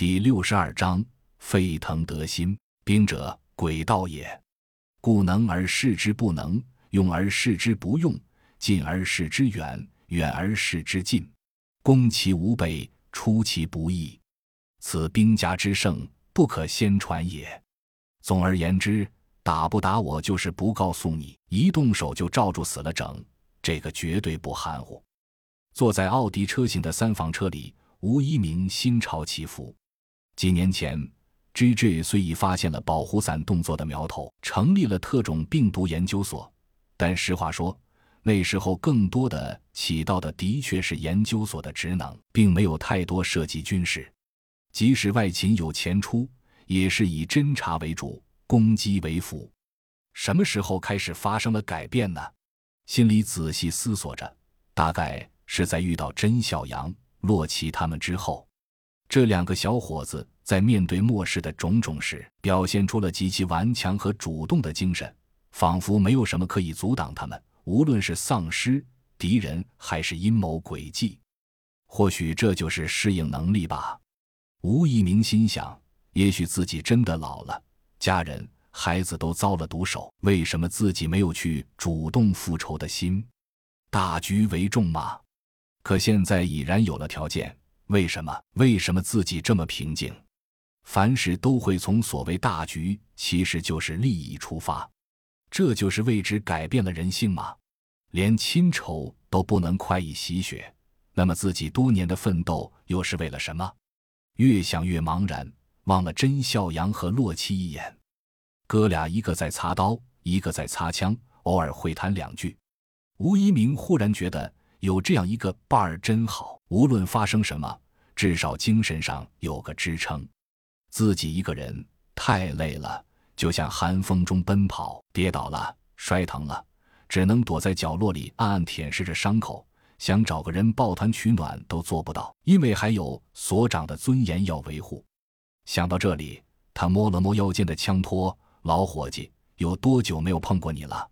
第六十二章：沸腾得心。兵者，诡道也。故能而示之不能，用而示之不用，近而示之远，远而示之近。攻其无备，出其不意。此兵家之胜，不可先传也。总而言之，打不打我，就是不告诉你，一动手就照住死了整。这个绝对不含糊。坐在奥迪车型的三房车里，吴一鸣心潮起伏。几年前，G.G. 虽已发现了保护伞动作的苗头，成立了特种病毒研究所，但实话说，那时候更多的起到的的确是研究所的职能，并没有太多涉及军事。即使外勤有前出，也是以侦察为主，攻击为辅。什么时候开始发生了改变呢？心里仔细思索着，大概是在遇到甄小阳、洛奇他们之后。这两个小伙子在面对末世的种种时，表现出了极其顽强和主动的精神，仿佛没有什么可以阻挡他们，无论是丧尸、敌人还是阴谋诡计。或许这就是适应能力吧。吴一鸣心想：也许自己真的老了，家人、孩子都遭了毒手，为什么自己没有去主动复仇的心？大局为重嘛。可现在已然有了条件。为什么？为什么自己这么平静？凡事都会从所谓大局，其实就是利益出发。这就是为之改变了人性吗？连亲仇都不能快意洗雪，那么自己多年的奋斗又是为了什么？越想越茫然，望了甄孝阳和洛奇一眼，哥俩一个在擦刀，一个在擦枪，偶尔会谈两句。吴一鸣忽然觉得。有这样一个伴儿真好，无论发生什么，至少精神上有个支撑。自己一个人太累了，就像寒风中奔跑，跌倒了、摔疼了，只能躲在角落里暗暗舔舐着伤口，想找个人抱团取暖都做不到，因为还有所长的尊严要维护。想到这里，他摸了摸腰间的枪托，老伙计，有多久没有碰过你了？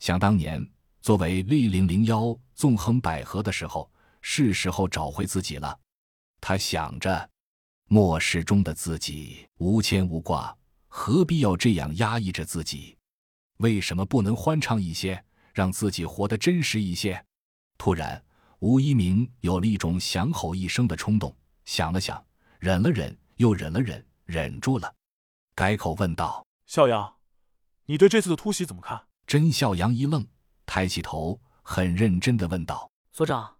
想当年。作为立零零幺纵横捭阖的时候，是时候找回自己了。他想着，末世中的自己无牵无挂，何必要这样压抑着自己？为什么不能欢畅一些，让自己活得真实一些？突然，吴一鸣有了一种想吼一声的冲动，想了想，忍了忍，又忍了忍，忍住了，改口问道：“笑阳，你对这次的突袭怎么看？”甄笑阳一愣。抬起头，很认真的问道：“所长，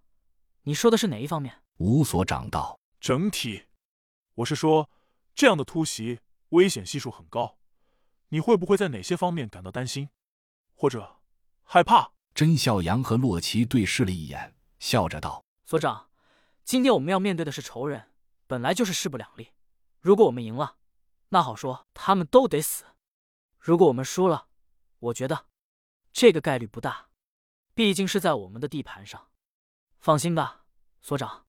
你说的是哪一方面？”吴所长道：“整体。我是说，这样的突袭危险系数很高，你会不会在哪些方面感到担心，或者害怕？”甄笑阳和洛奇对视了一眼，笑着道：“所长，今天我们要面对的是仇人，本来就是势不两立。如果我们赢了，那好说，他们都得死；如果我们输了，我觉得……”这个概率不大，毕竟是在我们的地盘上。放心吧，所长，